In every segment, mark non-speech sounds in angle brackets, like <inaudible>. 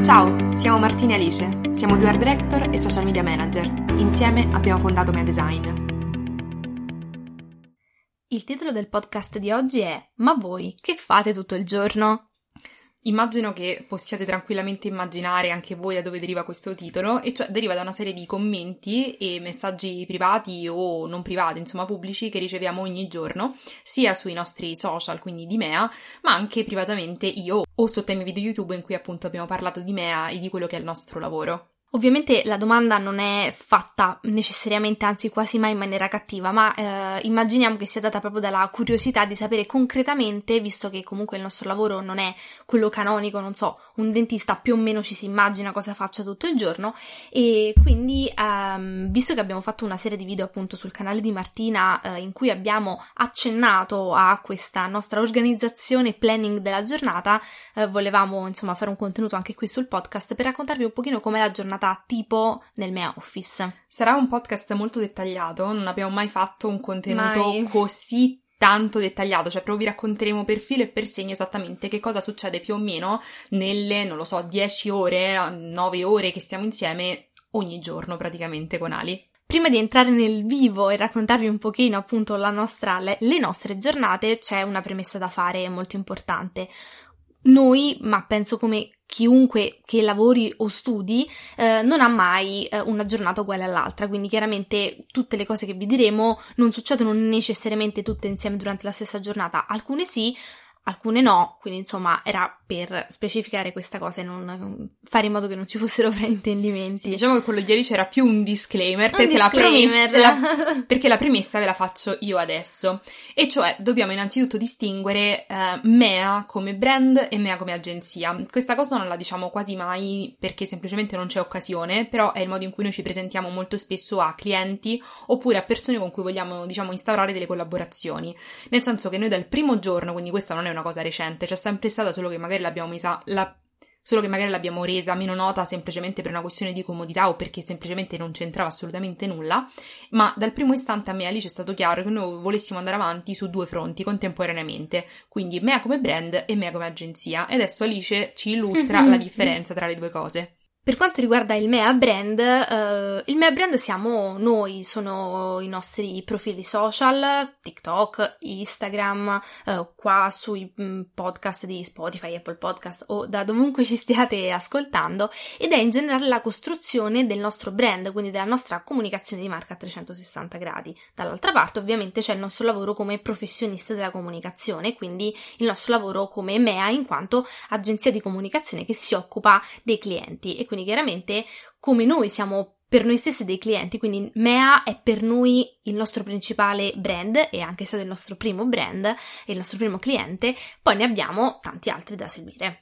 Ciao, siamo Martina e Alice, siamo due art director e social media manager. Insieme abbiamo fondato Mea Design. Il titolo del podcast di oggi è Ma voi che fate tutto il giorno? Immagino che possiate tranquillamente immaginare anche voi da dove deriva questo titolo, e cioè deriva da una serie di commenti e messaggi privati o non privati, insomma pubblici, che riceviamo ogni giorno, sia sui nostri social, quindi di Mea, ma anche privatamente io o sotto i miei video YouTube in cui appunto abbiamo parlato di Mea e di quello che è il nostro lavoro. Ovviamente la domanda non è fatta necessariamente, anzi quasi mai in maniera cattiva, ma eh, immaginiamo che sia data proprio dalla curiosità di sapere concretamente, visto che comunque il nostro lavoro non è quello canonico, non so, un dentista più o meno ci si immagina cosa faccia tutto il giorno. E quindi ehm, visto che abbiamo fatto una serie di video appunto sul canale di Martina eh, in cui abbiamo accennato a questa nostra organizzazione planning della giornata, eh, volevamo insomma fare un contenuto anche qui sul podcast per raccontarvi un pochino com'è la giornata giornata tipo nel mio office. Sarà un podcast molto dettagliato, non abbiamo mai fatto un contenuto Mai. così tanto dettagliato, cioè proprio vi racconteremo per filo e per segno esattamente che cosa succede più o meno nelle, non lo so, 10 ore, 9 ore che stiamo insieme ogni giorno praticamente con Ali. Prima di entrare nel vivo e raccontarvi un pochino appunto la nostra, le, le nostre giornate, c'è una premessa da fare molto importante. Noi, ma penso come chiunque che lavori o studi, eh, non ha mai eh, una giornata uguale all'altra, quindi chiaramente tutte le cose che vi diremo non succedono necessariamente tutte insieme durante la stessa giornata, alcune sì, alcune no, quindi insomma era per specificare questa cosa e non fare in modo che non ci fossero <laughs> fraintendimenti. Sì, diciamo che quello di ieri c'era più un disclaimer, Un perché, disclaimer. La premessa, la- <laughs> perché la premessa ve la faccio io adesso. E cioè dobbiamo innanzitutto distinguere eh, Mea come brand e Mea come agenzia. Questa cosa non la diciamo quasi mai perché semplicemente non c'è occasione, però è il modo in cui noi ci presentiamo molto spesso a clienti oppure a persone con cui vogliamo, diciamo, instaurare delle collaborazioni. Nel senso che noi dal primo giorno, quindi questa non è una cosa recente, c'è sempre stata solo che magari l'abbiamo messa la Solo che magari l'abbiamo resa meno nota semplicemente per una questione di comodità o perché semplicemente non c'entrava assolutamente nulla, ma dal primo istante a me Alice è stato chiaro che noi volessimo andare avanti su due fronti contemporaneamente, quindi Mea come brand e Mea come agenzia. E adesso Alice ci illustra la differenza tra le due cose. Per quanto riguarda il Mea Brand, eh, il Mea Brand siamo noi, sono i nostri profili social, TikTok, Instagram, eh, qua sui mm, podcast di Spotify, Apple Podcast o da dovunque ci stiate ascoltando ed è in generale la costruzione del nostro brand, quindi della nostra comunicazione di marca a 360 gradi. Dall'altra parte ovviamente c'è il nostro lavoro come professionista della comunicazione, quindi il nostro lavoro come Mea in quanto agenzia di comunicazione che si occupa dei clienti quindi chiaramente come noi siamo per noi stessi dei clienti, quindi Mea è per noi il nostro principale brand, è anche stato il nostro primo brand e il nostro primo cliente, poi ne abbiamo tanti altri da seguire.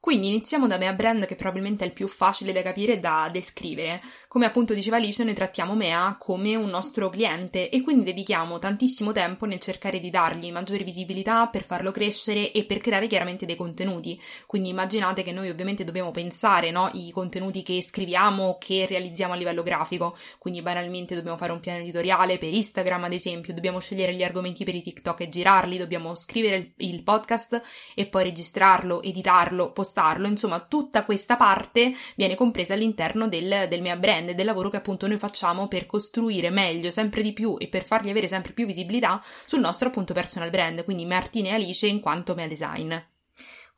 Quindi iniziamo da Mea Brand che probabilmente è il più facile da capire e da descrivere. Come appunto diceva Alice, noi trattiamo Mea come un nostro cliente e quindi dedichiamo tantissimo tempo nel cercare di dargli maggiore visibilità per farlo crescere e per creare chiaramente dei contenuti. Quindi immaginate che noi ovviamente dobbiamo pensare no, i contenuti che scriviamo, che realizziamo a livello grafico. Quindi banalmente dobbiamo fare un piano editoriale per Instagram, ad esempio, dobbiamo scegliere gli argomenti per i TikTok e girarli, dobbiamo scrivere il, il podcast e poi registrarlo, editarlo, postarlo. Insomma, tutta questa parte viene compresa all'interno del, del Mea Brand del lavoro che appunto noi facciamo per costruire meglio, sempre di più e per fargli avere sempre più visibilità sul nostro appunto personal brand, quindi Martina e Alice in quanto Mea Design.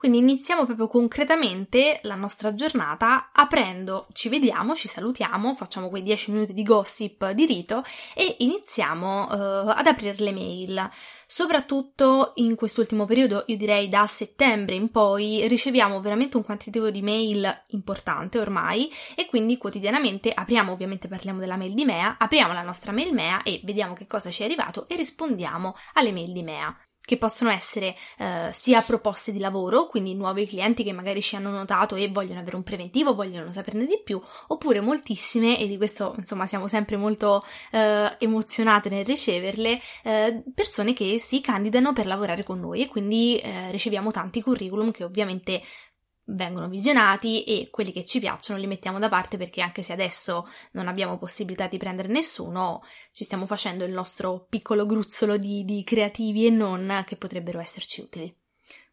Quindi iniziamo proprio concretamente la nostra giornata aprendo, ci vediamo, ci salutiamo, facciamo quei 10 minuti di gossip di rito e iniziamo eh, ad aprire le mail. Soprattutto in quest'ultimo periodo, io direi da settembre in poi, riceviamo veramente un quantitativo di mail importante ormai e quindi quotidianamente apriamo, ovviamente parliamo della mail di Mea, apriamo la nostra mail Mea e vediamo che cosa ci è arrivato e rispondiamo alle mail di Mea che possono essere eh, sia proposte di lavoro, quindi nuovi clienti che magari ci hanno notato e vogliono avere un preventivo, vogliono saperne di più, oppure moltissime, e di questo insomma siamo sempre molto eh, emozionate nel riceverle, eh, persone che si candidano per lavorare con noi e quindi eh, riceviamo tanti curriculum che ovviamente vengono visionati e quelli che ci piacciono li mettiamo da parte perché anche se adesso non abbiamo possibilità di prendere nessuno, ci stiamo facendo il nostro piccolo gruzzolo di, di creativi e non che potrebbero esserci utili.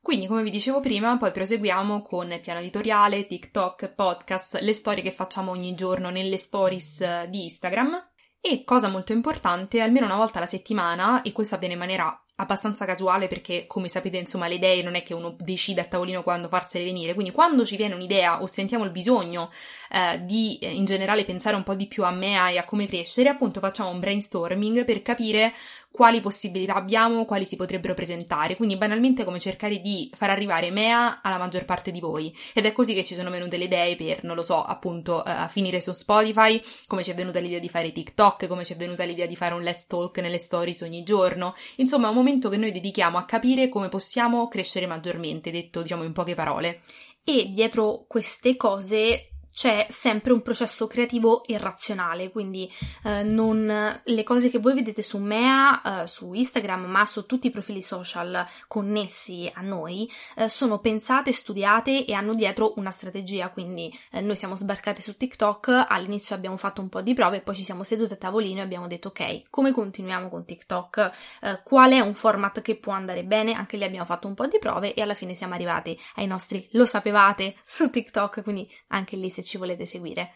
Quindi, come vi dicevo prima, poi proseguiamo con piano editoriale, TikTok, podcast, le storie che facciamo ogni giorno nelle stories eh, di Instagram. E cosa molto importante, almeno una volta alla settimana, e questo avviene in maniera abbastanza casuale perché, come sapete, insomma, le idee non è che uno decide a tavolino quando farsele venire. Quindi, quando ci viene un'idea o sentiamo il bisogno eh, di eh, in generale pensare un po' di più a me e a come crescere, appunto facciamo un brainstorming per capire quali possibilità abbiamo, quali si potrebbero presentare. Quindi banalmente come cercare di far arrivare Mea alla maggior parte di voi. Ed è così che ci sono venute le idee per, non lo so, appunto, uh, finire su Spotify, come ci è venuta l'idea di fare TikTok, come ci è venuta l'idea di fare un Let's Talk nelle stories ogni giorno. Insomma, è un momento che noi dedichiamo a capire come possiamo crescere maggiormente, detto diciamo in poche parole. E dietro queste cose c'è sempre un processo creativo e razionale, quindi eh, non, le cose che voi vedete su Mea, eh, su Instagram, ma su tutti i profili social connessi a noi, eh, sono pensate, studiate e hanno dietro una strategia, quindi eh, noi siamo sbarcati su TikTok, all'inizio abbiamo fatto un po' di prove, poi ci siamo seduti a tavolino e abbiamo detto ok, come continuiamo con TikTok? Eh, qual è un format che può andare bene? Anche lì abbiamo fatto un po' di prove e alla fine siamo arrivati ai nostri lo sapevate su TikTok, quindi anche lì se ci volete seguire.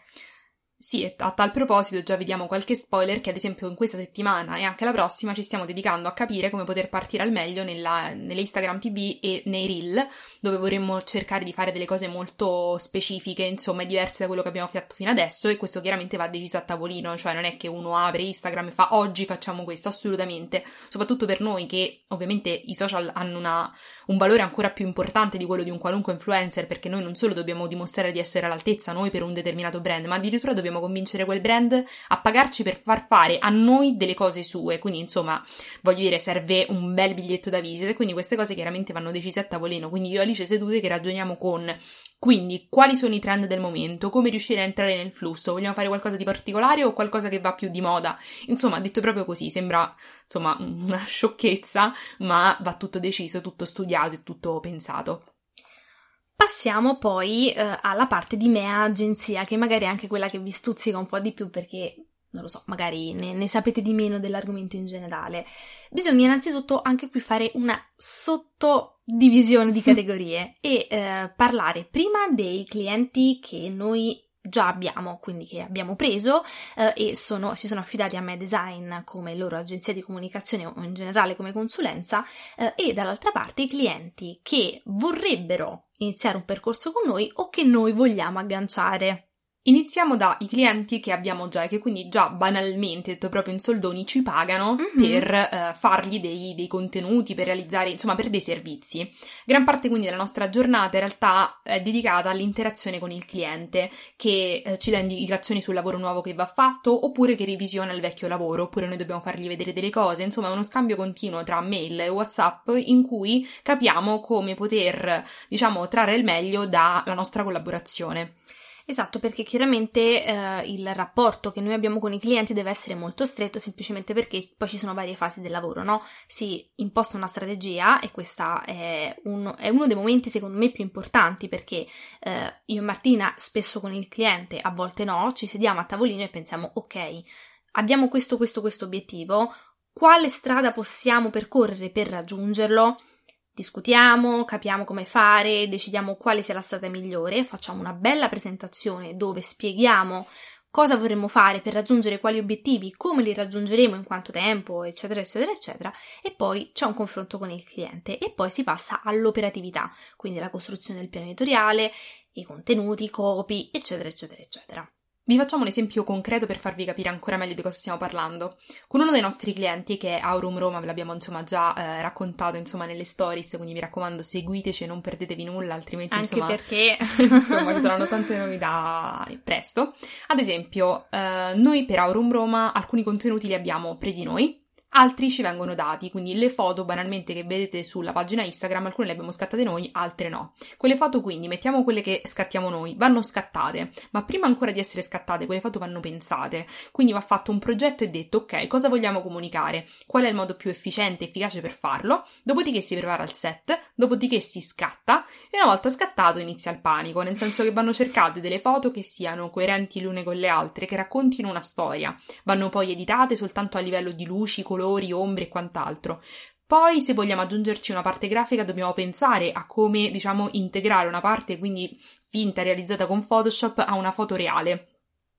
Sì, a tal proposito già vediamo qualche spoiler che ad esempio in questa settimana e anche la prossima ci stiamo dedicando a capire come poter partire al meglio nella, nelle Instagram TV e nei Reel, dove vorremmo cercare di fare delle cose molto specifiche, insomma, diverse da quello che abbiamo fatto fino adesso e questo chiaramente va deciso a tavolino, cioè non è che uno apre Instagram e fa oggi facciamo questo, assolutamente, soprattutto per noi che ovviamente i social hanno una, un valore ancora più importante di quello di un qualunque influencer, perché noi non solo dobbiamo dimostrare di essere all'altezza noi per un determinato brand, ma addirittura dobbiamo dobbiamo convincere quel brand a pagarci per far fare a noi delle cose sue. Quindi, insomma, voglio dire, serve un bel biglietto da visita e quindi queste cose chiaramente vanno decise a tavolino. Quindi io e Alice sedute che ragioniamo con quindi quali sono i trend del momento, come riuscire a entrare nel flusso, vogliamo fare qualcosa di particolare o qualcosa che va più di moda? Insomma, detto proprio così, sembra insomma una sciocchezza, ma va tutto deciso, tutto studiato e tutto pensato. Passiamo poi eh, alla parte di mea agenzia, che magari è anche quella che vi stuzzica un po' di più perché, non lo so, magari ne, ne sapete di meno dell'argomento in generale. Bisogna innanzitutto anche qui fare una sottodivisione di <laughs> categorie e eh, parlare prima dei clienti che noi già abbiamo, quindi che abbiamo preso eh, e sono, si sono affidati a Me Design come loro agenzia di comunicazione o in generale come consulenza eh, e dall'altra parte i clienti che vorrebbero iniziare un percorso con noi o che noi vogliamo agganciare. Iniziamo dai clienti che abbiamo già e che quindi già banalmente, detto proprio in soldoni, ci pagano mm-hmm. per eh, fargli dei, dei, contenuti, per realizzare, insomma, per dei servizi. Gran parte quindi della nostra giornata in realtà è dedicata all'interazione con il cliente che eh, ci dà indicazioni sul lavoro nuovo che va fatto oppure che revisiona il vecchio lavoro, oppure noi dobbiamo fargli vedere delle cose. Insomma, è uno scambio continuo tra mail e WhatsApp in cui capiamo come poter, diciamo, trarre il meglio dalla nostra collaborazione. Esatto, perché chiaramente eh, il rapporto che noi abbiamo con i clienti deve essere molto stretto semplicemente perché poi ci sono varie fasi del lavoro, no? Si imposta una strategia e questo è, un, è, uno dei momenti secondo me più importanti perché eh, io e Martina spesso con il cliente, a volte no, ci sediamo a tavolino e pensiamo ok, abbiamo questo, questo, questo obiettivo, quale strada possiamo percorrere per raggiungerlo? Discutiamo, capiamo come fare, decidiamo quale sia la strada migliore, facciamo una bella presentazione dove spieghiamo cosa vorremmo fare per raggiungere quali obiettivi, come li raggiungeremo in quanto tempo, eccetera, eccetera, eccetera, e poi c'è un confronto con il cliente e poi si passa all'operatività, quindi la costruzione del piano editoriale, i contenuti, i copy, eccetera, eccetera, eccetera. Vi facciamo un esempio concreto per farvi capire ancora meglio di cosa stiamo parlando. Con uno dei nostri clienti, che è Aurum Roma, ve l'abbiamo insomma già eh, raccontato insomma nelle stories, quindi mi raccomando seguiteci e non perdetevi nulla, altrimenti Anche insomma... perché... <laughs> insomma ci saranno <laughs> tante novità presto. Ad esempio, eh, noi per Aurum Roma alcuni contenuti li abbiamo presi noi, altri ci vengono dati, quindi le foto banalmente che vedete sulla pagina Instagram, alcune le abbiamo scattate noi, altre no. Quelle foto quindi, mettiamo quelle che scattiamo noi, vanno scattate, ma prima ancora di essere scattate, quelle foto vanno pensate, quindi va fatto un progetto e detto ok, cosa vogliamo comunicare, qual è il modo più efficiente e efficace per farlo, dopodiché si prepara il set, dopodiché si scatta e una volta scattato inizia il panico, nel senso che vanno cercate delle foto che siano coerenti l'une con le altre, che raccontino una storia, vanno poi editate soltanto a livello di luci, colori, colori, ombre e quant'altro. Poi, se vogliamo aggiungerci una parte grafica, dobbiamo pensare a come, diciamo, integrare una parte, quindi finta, realizzata con Photoshop, a una foto reale.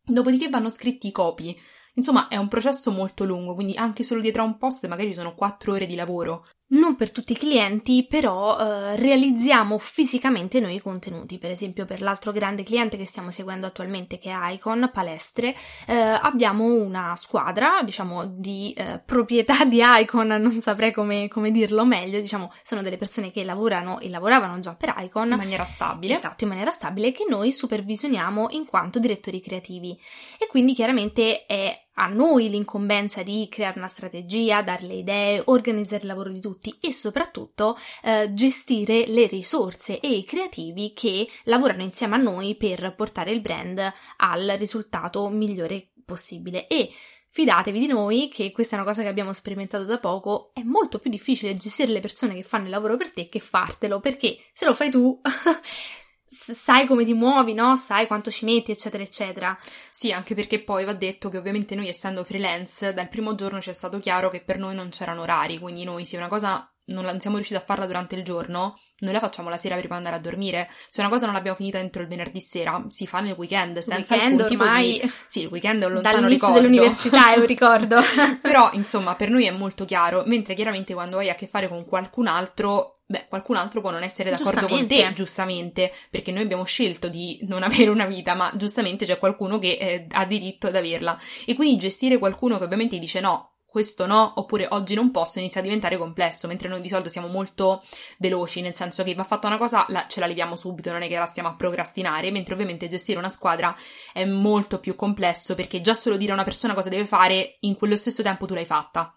Dopodiché vanno scritti i copy. Insomma, è un processo molto lungo, quindi anche solo dietro a un post magari ci sono 4 ore di lavoro. Non per tutti i clienti, però eh, realizziamo fisicamente noi i contenuti. Per esempio, per l'altro grande cliente che stiamo seguendo attualmente, che è Icon Palestre, eh, abbiamo una squadra, diciamo, di eh, proprietà di Icon, non saprei come, come, dirlo meglio, diciamo, sono delle persone che lavorano e lavoravano già per Icon. In maniera stabile. Esatto, in maniera stabile, che noi supervisioniamo in quanto direttori creativi. E quindi chiaramente è a noi l'incombenza di creare una strategia, dare le idee, organizzare il lavoro di tutti e soprattutto eh, gestire le risorse e i creativi che lavorano insieme a noi per portare il brand al risultato migliore possibile. E fidatevi di noi che questa è una cosa che abbiamo sperimentato da poco, è molto più difficile gestire le persone che fanno il lavoro per te che fartelo, perché se lo fai tu <laughs> sai come ti muovi, no? Sai quanto ci metti, eccetera, eccetera. Sì, anche perché poi va detto che ovviamente noi essendo freelance, dal primo giorno ci è stato chiaro che per noi non c'erano orari, quindi noi se una cosa non siamo riusciti a farla durante il giorno, noi la facciamo la sera prima di andare a dormire. Se una cosa non l'abbiamo finita entro il venerdì sera, si fa nel weekend, senza weekend alcun ormai... tipo di... Sì, il weekend è un lontano Dall'inizio ricordo. dell'università è un ricordo. <laughs> Però, insomma, per noi è molto chiaro, mentre chiaramente quando hai a che fare con qualcun altro beh, qualcun altro può non essere d'accordo con te, giustamente, perché noi abbiamo scelto di non <laughs> avere una vita, ma giustamente c'è qualcuno che eh, ha diritto ad averla. E quindi gestire qualcuno che ovviamente dice no, questo no, oppure oggi non posso, inizia a diventare complesso, mentre noi di solito siamo molto veloci, nel senso che va fatta una cosa, la, ce la leviamo subito, non è che la stiamo a procrastinare, mentre ovviamente gestire una squadra è molto più complesso, perché già solo dire a una persona cosa deve fare, in quello stesso tempo tu l'hai fatta.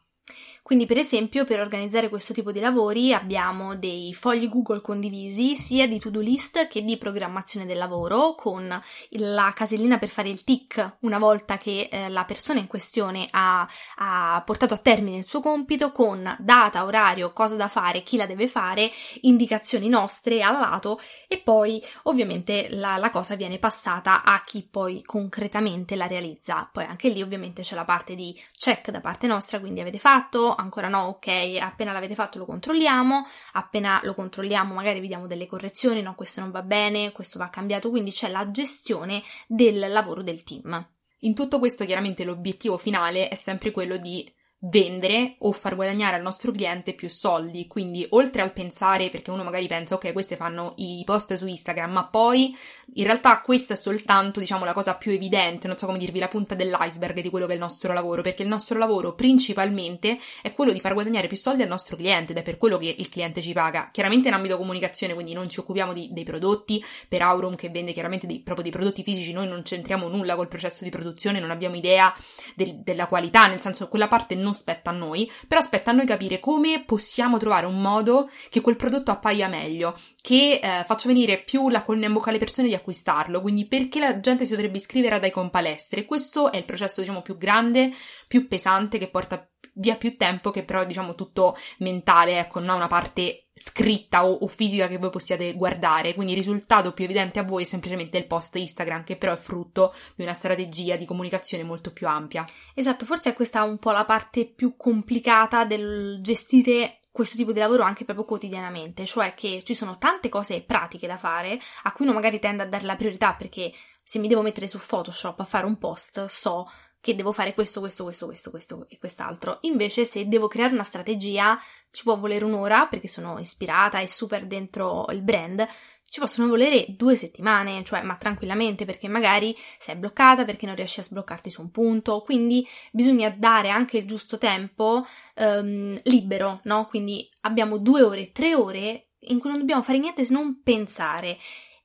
Quindi, per esempio, per organizzare questo tipo di lavori abbiamo dei fogli Google condivisi sia di to-do list che di programmazione del lavoro, con la casellina per fare il tick una volta che eh, la persona in questione ha, ha, portato a termine il suo compito, con data, orario, cosa da fare, chi la deve fare, indicazioni nostre al lato e poi ovviamente la, la cosa viene passata a chi poi concretamente la realizza. Poi anche lì ovviamente c'è la parte di check da parte nostra, quindi avete fatto, ancora no, ok, appena l'avete fatto lo controlliamo, appena lo controlliamo magari vediamo delle correzioni, no, questo non va bene, questo va cambiato, quindi c'è la gestione del lavoro del team. In tutto questo chiaramente l'obiettivo finale è sempre quello di vendere o far guadagnare al nostro cliente più soldi. Quindi, oltre al pensare, perché uno magari pensa, ok, queste fanno i post su Instagram, ma poi in realtà questa è soltanto, diciamo, la cosa più evidente, non so come dirvi, la punta dell'iceberg di quello che è il nostro lavoro, perché il nostro lavoro principalmente è quello di far guadagnare più soldi al nostro cliente ed è per quello che il cliente ci paga. Chiaramente in ambito comunicazione, quindi non ci occupiamo di, dei prodotti, per Aurum che vende chiaramente dei, proprio dei prodotti fisici, noi non c'entriamo nulla col processo di produzione, non abbiamo idea del, della qualità, nel senso quella parte non non spetta a noi, però spetta a noi capire come possiamo trovare un modo che quel prodotto appaia meglio, che eh, faccia venire più la colonna in bocca alle persone di acquistarlo, quindi perché la gente si dovrebbe iscrivere ad Icon Palestre. Questo è il processo, diciamo, più grande, più pesante, che porta via più tempo, che però diciamo tutto mentale, ecco, non ha una parte scritta o, o, fisica che voi possiate guardare. Quindi il risultato più evidente a voi è semplicemente il post Instagram, che però è frutto di una strategia di comunicazione molto più ampia. Esatto, forse è questa un po' la parte più complicata del gestire questo tipo di lavoro anche proprio quotidianamente, cioè che ci sono tante cose pratiche da fare a cui uno magari tende a dare la priorità perché se mi devo mettere su Photoshop a fare un post so che devo fare questo, questo, questo, questo, questo e quest'altro. Invece, se devo creare una strategia, ci può volere un'ora perché sono ispirata e super dentro il brand. Ci possono volere due settimane, cioè, ma tranquillamente, perché magari sei bloccata, perché non riesci a sbloccarti su un punto, quindi bisogna dare anche il giusto tempo um, libero, no? Quindi abbiamo due ore, tre ore in cui non dobbiamo fare niente se non pensare.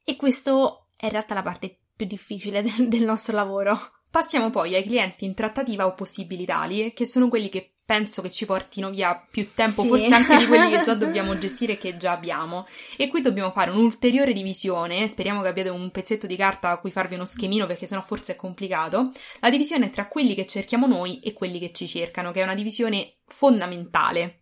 E questo è in realtà la parte più difficile del, del nostro lavoro. Passiamo poi ai clienti in trattativa o possibili tali, che sono quelli che penso che ci portino via più tempo, sì. forse anche di quelli che già <laughs> dobbiamo gestire e che già abbiamo. E qui dobbiamo fare un'ulteriore divisione, speriamo che abbiate un pezzetto di carta a cui farvi uno schemino perché sennò forse è complicato. La divisione tra quelli che cerchiamo noi e quelli che ci cercano, che è una divisione fondamentale.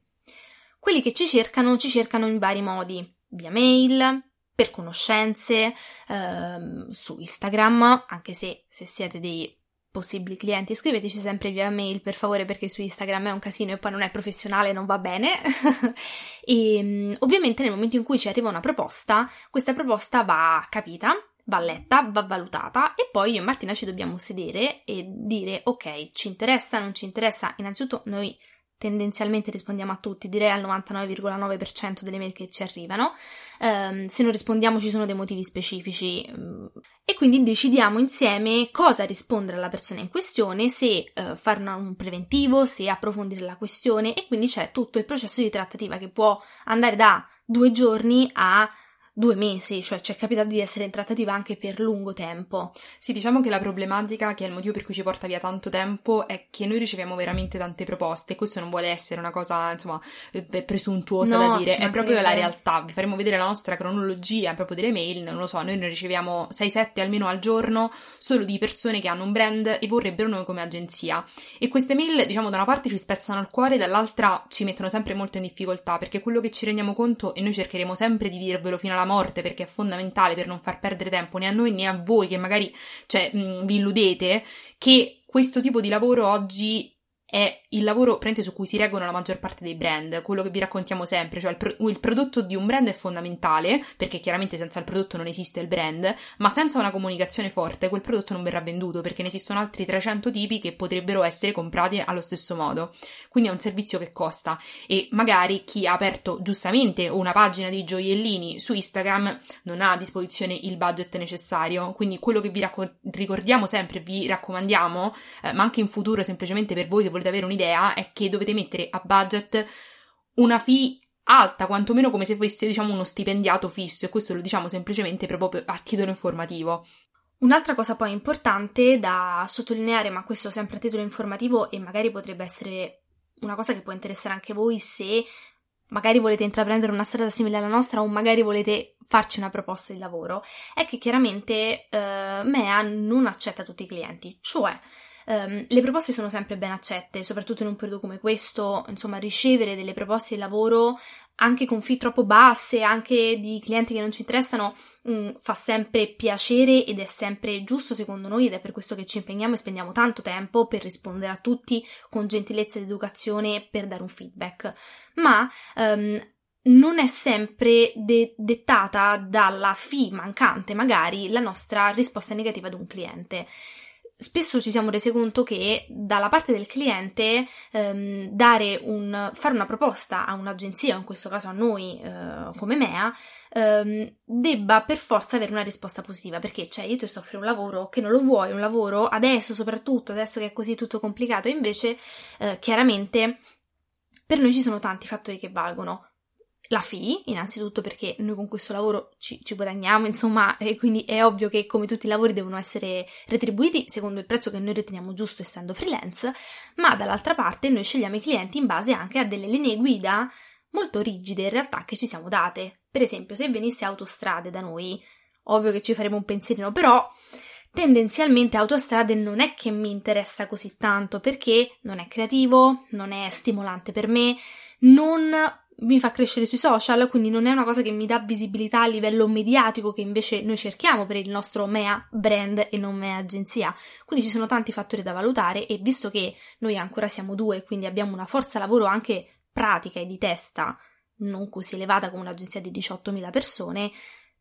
Quelli che ci cercano ci cercano in vari modi, via mail, per conoscenze, ehm, su Instagram, anche se se siete dei possibili clienti, scriveteci sempre via mail per favore perché su Instagram è un casino e poi non è professionale, non va bene. <laughs> e mm, ovviamente nel momento in cui ci arriva una proposta, questa proposta va capita, va letta, va valutata e poi io e Martina ci dobbiamo sedere e dire ok, ci interessa, non ci interessa. Innanzitutto noi tendenzialmente rispondiamo a tutti, direi al 99,9% delle mail che ci arrivano. Um, se non rispondiamo ci sono dei motivi specifici um, e quindi decidiamo insieme cosa rispondere alla persona in questione, se uh, fare un preventivo, se approfondire la questione e quindi c'è tutto il processo di trattativa che può andare da due giorni a due mesi, cioè ci è capitato di essere in trattativa anche per lungo tempo. Sì, diciamo che la problematica, che è il motivo per cui ci porta via tanto tempo, è che noi riceviamo veramente tante proposte. Questo non vuole essere una cosa, insomma, presuntuosa no, da dire, è proprio la realtà. Vi faremo vedere la nostra cronologia proprio delle mail, non lo so, noi ne riceviamo 6-7 almeno al giorno solo di persone che hanno un brand e vorrebbero noi come agenzia. E queste mail, diciamo, da una parte ci spezzano il cuore, dall'altra ci mettono sempre molto in difficoltà, perché quello che ci rendiamo conto, e noi cercheremo sempre di dirvelo fino alla la morte perché è fondamentale per non far perdere tempo né a noi né a voi che magari cioè, mh, vi illudete che questo tipo di lavoro oggi è il lavoro su cui si reggono la maggior parte dei brand, quello che vi raccontiamo sempre, cioè il, pro- il, prodotto di un brand è fondamentale, perché chiaramente senza il prodotto non esiste il brand, ma senza una comunicazione forte quel prodotto non verrà venduto, perché ne esistono altri 300 tipi che potrebbero essere comprati allo stesso modo. Quindi è un servizio che costa e magari chi ha aperto giustamente una pagina di gioiellini su Instagram non ha a disposizione il budget necessario, quindi quello che vi racco- ricordiamo sempre, vi raccomandiamo, eh, ma anche in futuro semplicemente per voi se volete volete avere un'idea è che dovete mettere a budget una fee alta, quantomeno come se fosse diciamo uno stipendiato fisso e questo lo diciamo semplicemente proprio a titolo informativo. Un'altra cosa poi importante da sottolineare, ma questo sempre a titolo informativo e magari potrebbe essere una cosa che può interessare anche voi se magari volete intraprendere una strada simile alla nostra o magari volete farci una proposta di lavoro, è che chiaramente eh, MEA non accetta tutti i clienti, cioè Um, le proposte sono sempre ben accette, soprattutto in un periodo come questo, insomma, ricevere delle proposte di lavoro anche con fee troppo basse, anche di clienti che non ci interessano, mh, fa sempre piacere ed è sempre giusto secondo noi ed è per questo che ci impegniamo e spendiamo tanto tempo per rispondere a tutti con gentilezza ed educazione per dare un feedback. Ma um, non è sempre de- dettata dalla fee mancante, magari, la nostra risposta negativa ad un cliente spesso ci siamo resi conto che dalla parte del cliente ehm, un, fare una proposta a un'agenzia, in questo caso a noi eh, come MEA, ehm, debba per forza avere una risposta positiva, perché cioè io ti sto offrendo un lavoro che non lo vuoi, un lavoro adesso soprattutto, adesso che è così tutto complicato, invece eh, chiaramente per noi ci sono tanti fattori che valgono la fee, innanzitutto perché noi con questo lavoro ci, ci, guadagniamo, insomma, <laughs> e quindi è ovvio che come tutti i lavori devono essere retribuiti secondo il prezzo che noi riteniamo giusto essendo freelance, ma dall'altra parte noi scegliamo i clienti in base anche a delle linee guida molto rigide in realtà che ci siamo date. Per esempio, se venisse autostrade da noi, ovvio che ci faremo un pensierino, però tendenzialmente autostrade non è che mi interessa così tanto perché non è creativo, non è stimolante per me, non mi fa crescere sui social, quindi non è una cosa che mi dà visibilità a livello mediatico che invece noi cerchiamo per il nostro MEA brand e non MEA agenzia. Quindi ci sono tanti fattori da valutare e visto che noi ancora siamo due, quindi abbiamo una forza lavoro anche pratica e di testa non così elevata come un'agenzia di 18.000 persone,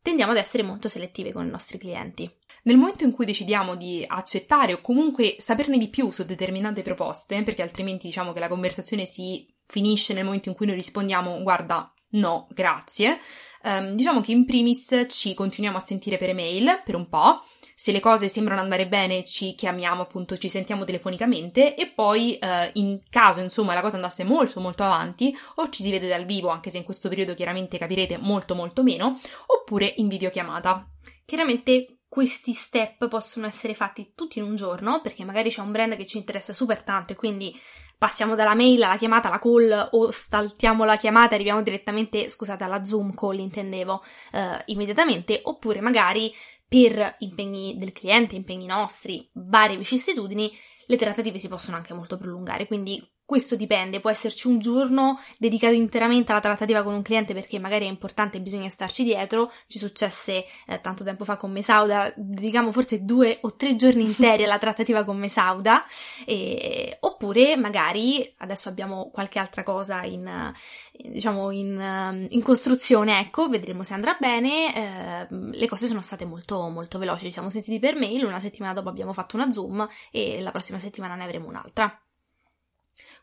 tendiamo ad essere molto selettive con i nostri clienti. Nel momento in cui decidiamo di accettare o comunque saperne di più su determinate proposte, perché altrimenti diciamo che la conversazione si finisce nel momento in cui noi rispondiamo guarda no, grazie, um, diciamo che in primis ci continuiamo a sentire per email per un po', se le cose sembrano andare bene ci chiamiamo appunto, ci sentiamo telefonicamente e poi uh, in caso insomma la cosa andasse molto molto avanti o ci si vede dal vivo, anche se in questo periodo chiaramente capirete molto molto meno, oppure in videochiamata. Chiaramente questi step possono essere fatti tutti in un giorno, perché magari c'è un brand che ci interessa super tanto e quindi passiamo dalla mail alla chiamata, alla call o saltiamo la chiamata e arriviamo direttamente, scusate, alla Zoom call intendevo, eh, immediatamente, oppure magari per impegni del cliente, impegni nostri, varie vicissitudini, le trattative si possono anche molto prolungare, quindi questo dipende, può esserci un giorno dedicato interamente alla trattativa con un cliente perché magari è importante e bisogna starci dietro. Ci successe eh, tanto tempo fa con Mesauda, dedicamo forse due o tre giorni interi alla trattativa con Mesauda, e, oppure magari adesso abbiamo qualche altra cosa in, diciamo in, in, costruzione, ecco, vedremo se andrà bene. Eh, le cose sono state molto, molto veloci, ci siamo sentiti per mail, una settimana dopo abbiamo fatto una Zoom e la prossima settimana ne avremo un'altra.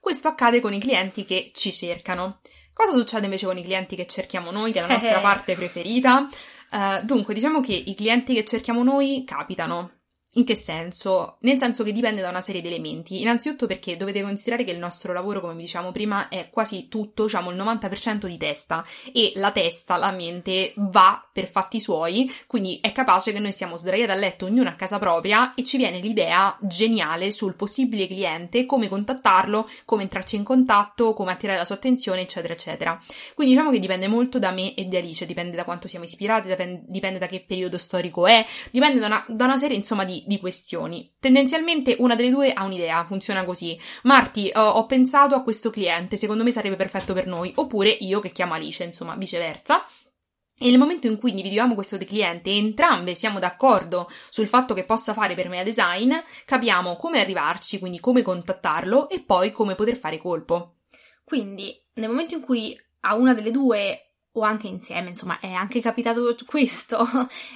Questo accade con i clienti che ci cercano. Cosa succede invece con i clienti che cerchiamo noi, che è la nostra parte preferita? Uh, dunque, diciamo che i clienti che cerchiamo noi capitano. In che senso? Nel senso che dipende da una serie di elementi. Innanzitutto perché dovete considerare che il nostro lavoro, come vi diciamo prima, è quasi tutto, diciamo il 90% di testa e la testa, la mente va per fatti suoi, quindi è capace che noi stiamo sdraiati a letto ognuno a casa propria e ci viene l'idea geniale sul possibile cliente, come contattarlo, come entrarci in contatto, come attirare la sua attenzione, eccetera, eccetera. Quindi diciamo che dipende molto da me e da Alice, dipende da quanto siamo ispirati, dipende da che periodo storico è, dipende da una, da una serie, insomma, di di, questioni. Tendenzialmente una delle due ha un'idea, funziona così. Marti, uh, ho pensato a questo cliente, secondo me sarebbe perfetto per noi, oppure io che chiamo Alice, insomma, viceversa. E nel momento in cui individuiamo questo cliente e entrambe siamo d'accordo sul fatto che possa fare per me a design, capiamo come arrivarci, quindi come contattarlo e poi come poter fare colpo. Quindi, nel momento in cui a una delle due o anche insieme, insomma, è anche capitato <laughs> questo,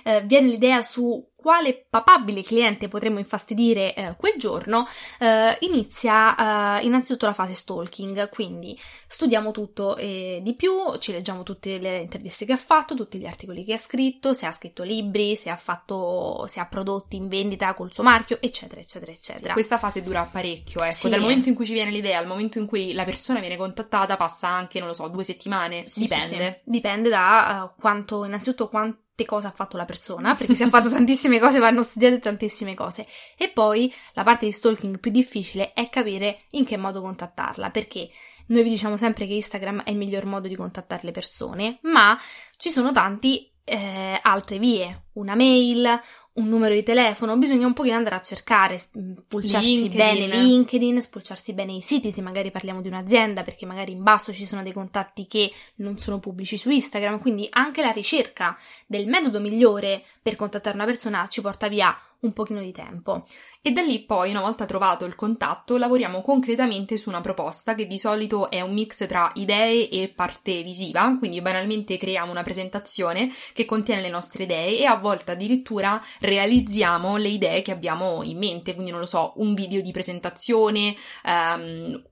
eh, viene l'idea su quale papabile cliente potremmo infastidire eh, quel giorno, eh, inizia eh, innanzitutto la fase stalking, quindi studiamo tutto e di più, ci leggiamo tutte le interviste che ha fatto, tutti gli articoli che ha scritto, se ha scritto libri, se ha fatto, se ha prodotti in vendita col suo marchio, eccetera, eccetera, eccetera. Sì, questa fase dura parecchio, ecco, sì. dal momento in cui ci viene l'idea al momento in cui la persona viene contattata passa anche, non lo so, due settimane, sì, dipende. Dipende da uh, quanto, innanzitutto quanto cosa ha fatto la persona, <laughs> perché se ha fatto tantissime cose vanno studiate tantissime cose. E poi la parte di stalking più difficile è capire in che modo contattarla, perché noi vi diciamo sempre che Instagram è il miglior modo di contattare le persone, ma ci sono tanti eh, altre vie, una mail, un numero di telefono, bisogna un pochino andare a cercare, spulciarsi LinkedIn. bene LinkedIn, spulciarsi bene i siti, se magari parliamo di un'azienda, perché magari in basso ci sono dei contatti che non sono pubblici su Instagram, quindi anche la ricerca del metodo migliore per contattare una persona ci porta via un pochino di tempo. E da lì poi, una volta trovato il contatto, lavoriamo concretamente su una proposta che di solito è un mix tra idee e parte visiva, quindi banalmente creiamo una presentazione che contiene le nostre idee e a volte addirittura realizziamo le idee che abbiamo in mente, quindi non lo so, un video di presentazione, um,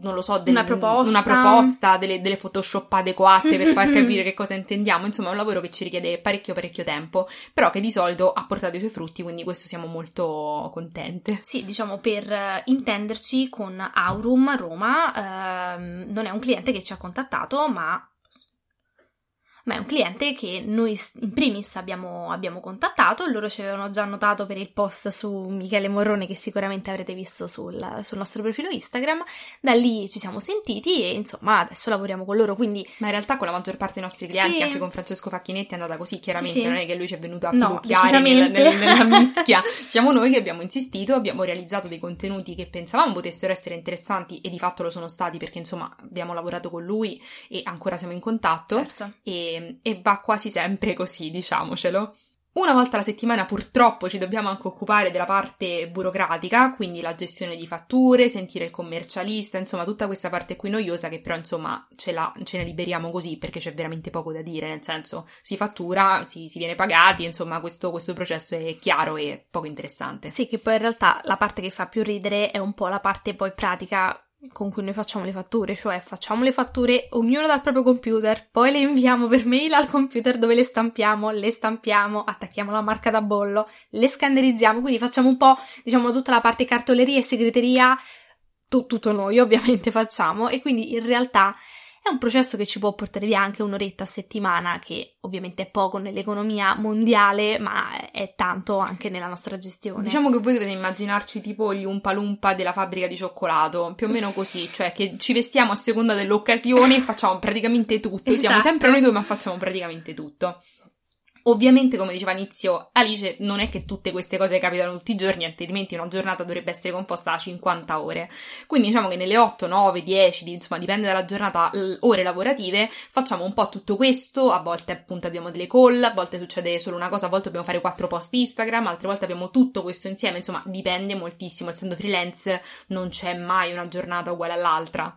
non lo so, del, una proposta, una proposta delle, delle photoshop adeguate per far <laughs> capire che cosa intendiamo, insomma è un lavoro che ci richiede parecchio parecchio tempo, però che di solito ha portato i suoi frutti, quindi questo siamo molto contente. Sì, diciamo per eh, intenderci con Aurum Roma, ehm, non è un cliente che ci ha contattato, ma ma è un cliente che noi in primis abbiamo, abbiamo, contattato, loro ci avevano già notato per il post su Michele Morrone che sicuramente avrete visto sul, sul, nostro profilo Instagram, da lì ci siamo sentiti e insomma adesso lavoriamo con loro, quindi... Ma in realtà con la maggior parte dei nostri clienti, sì. anche con Francesco Facchinetti è andata così, chiaramente. Sì, non è che lui ci è venuto a no, nella, nella, <laughs> nella mischia, siamo noi che abbiamo insistito, abbiamo realizzato dei contenuti che pensavamo potessero essere interessanti e di fatto lo sono stati perché insomma abbiamo lavorato con lui e ancora siamo in contatto. Certo. e e, va quasi sempre così, diciamocelo. Una volta alla settimana purtroppo ci dobbiamo anche occupare della parte burocratica, quindi la gestione di fatture, sentire il commercialista, insomma tutta questa parte qui noiosa che però insomma ce, la, ce ne liberiamo così perché c'è veramente poco da dire, nel senso si fattura, si, si viene pagati, insomma questo, questo, processo è chiaro e poco interessante. Sì, che poi in realtà la parte che fa più ridere è un po' la parte poi pratica con cui noi facciamo le fatture, cioè facciamo le fatture ognuno dal proprio computer, poi le inviamo per mail al computer dove le stampiamo, le stampiamo, attacchiamo la marca da bollo, le scannerizziamo, quindi facciamo un po', diciamo, tutta la parte cartoleria e segreteria, tu, tutto noi ovviamente <laughs> facciamo e quindi in realtà è un processo che ci può portare via anche un'oretta a settimana, che ovviamente è poco nell'economia mondiale, ma è tanto anche nella nostra gestione. Diciamo che voi dovete immaginarci tipo gli umpalumpa della fabbrica di cioccolato, più o meno così, cioè che ci vestiamo a seconda dell'occasione e facciamo praticamente tutto. Esatto. Siamo sempre noi due, ma facciamo praticamente tutto. Ovviamente, come diceva inizio Alice, non è che tutte queste cose capitano tutti i giorni, altrimenti una giornata dovrebbe essere composta da 50 ore. Quindi diciamo che nelle 8, 9, 10, insomma dipende dalla giornata, ore lavorative, facciamo un po' tutto questo, a volte appunto abbiamo delle call, a volte succede solo una cosa, a volte dobbiamo fare quattro post Instagram, altre volte abbiamo tutto questo insieme, insomma dipende moltissimo, essendo freelance non c'è mai una giornata uguale all'altra.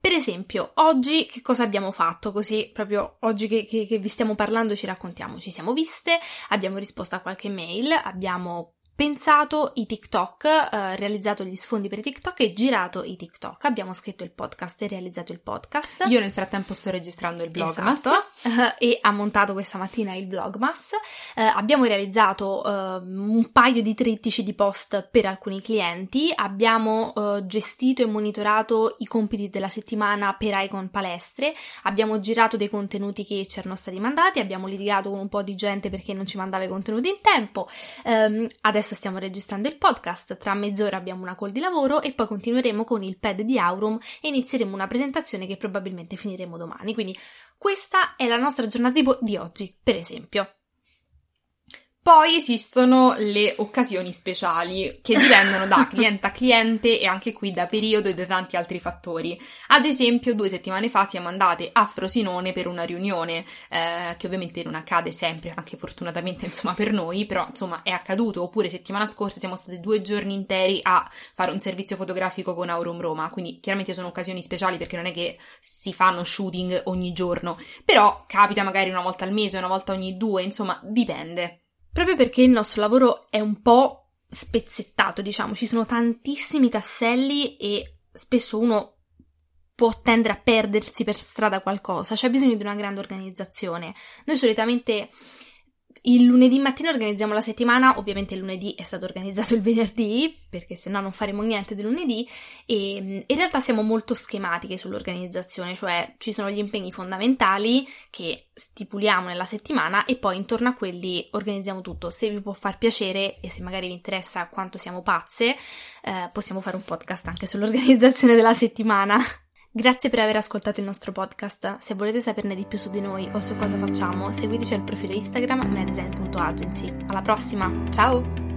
Per esempio, oggi che cosa abbiamo fatto? Così, proprio oggi che, che, che vi stiamo parlando, ci raccontiamo. Ci siamo viste, abbiamo risposto a qualche mail, abbiamo pensato i TikTok, eh, realizzato gli sfondi per i TikTok e girato i TikTok. Abbiamo scritto il podcast e realizzato il podcast. Io nel frattempo sto registrando il Vlogmas. Esatto, eh, <laughs> e ha montato questa mattina il Vlogmas. Eh, abbiamo realizzato eh, un paio di trittici di post per alcuni clienti. Abbiamo eh, gestito e monitorato i compiti della settimana per Icon Palestre. Abbiamo girato dei contenuti che ci erano stati mandati. Abbiamo litigato con un po' di gente perché non ci mandava i contenuti in tempo. Ehm, adesso adesso stiamo registrando il podcast, tra mezz'ora abbiamo una call di lavoro e poi continueremo con il pad di Aurum e inizieremo una presentazione che probabilmente finiremo domani. Quindi questa è la nostra giornata di oggi, per esempio. Poi esistono le occasioni speciali che dipendono da <laughs> cliente a cliente e anche qui da periodo e da tanti altri fattori. Ad esempio, due settimane fa siamo andate a Frosinone per una riunione, eh, che ovviamente non accade sempre, anche fortunatamente insomma per noi, però insomma è accaduto. Oppure settimana scorsa siamo state due giorni interi a fare un servizio fotografico con Aurum Roma, quindi chiaramente sono occasioni speciali perché non è che si fanno shooting ogni giorno, però capita magari una volta al mese, una volta ogni due, insomma dipende. Proprio perché il nostro lavoro è un po' spezzettato, diciamo, ci sono tantissimi tasselli e spesso uno può tendere a perdersi per strada qualcosa, c'è bisogno di una grande organizzazione. Noi solitamente il lunedì mattina organizziamo la settimana, ovviamente il lunedì è stato organizzato il venerdì, perché se no non faremo niente del lunedì, e in realtà siamo molto schematiche sull'organizzazione, cioè ci sono gli impegni fondamentali che stipuliamo nella settimana e poi intorno a quelli organizziamo tutto. Se vi può far piacere e se magari vi interessa quanto siamo pazze, eh, possiamo fare un podcast anche sull'organizzazione della settimana. Grazie per aver ascoltato il nostro podcast. Se volete saperne di più su di noi o su cosa facciamo, seguiteci al profilo Instagram medzen.agency. Alla prossima, ciao!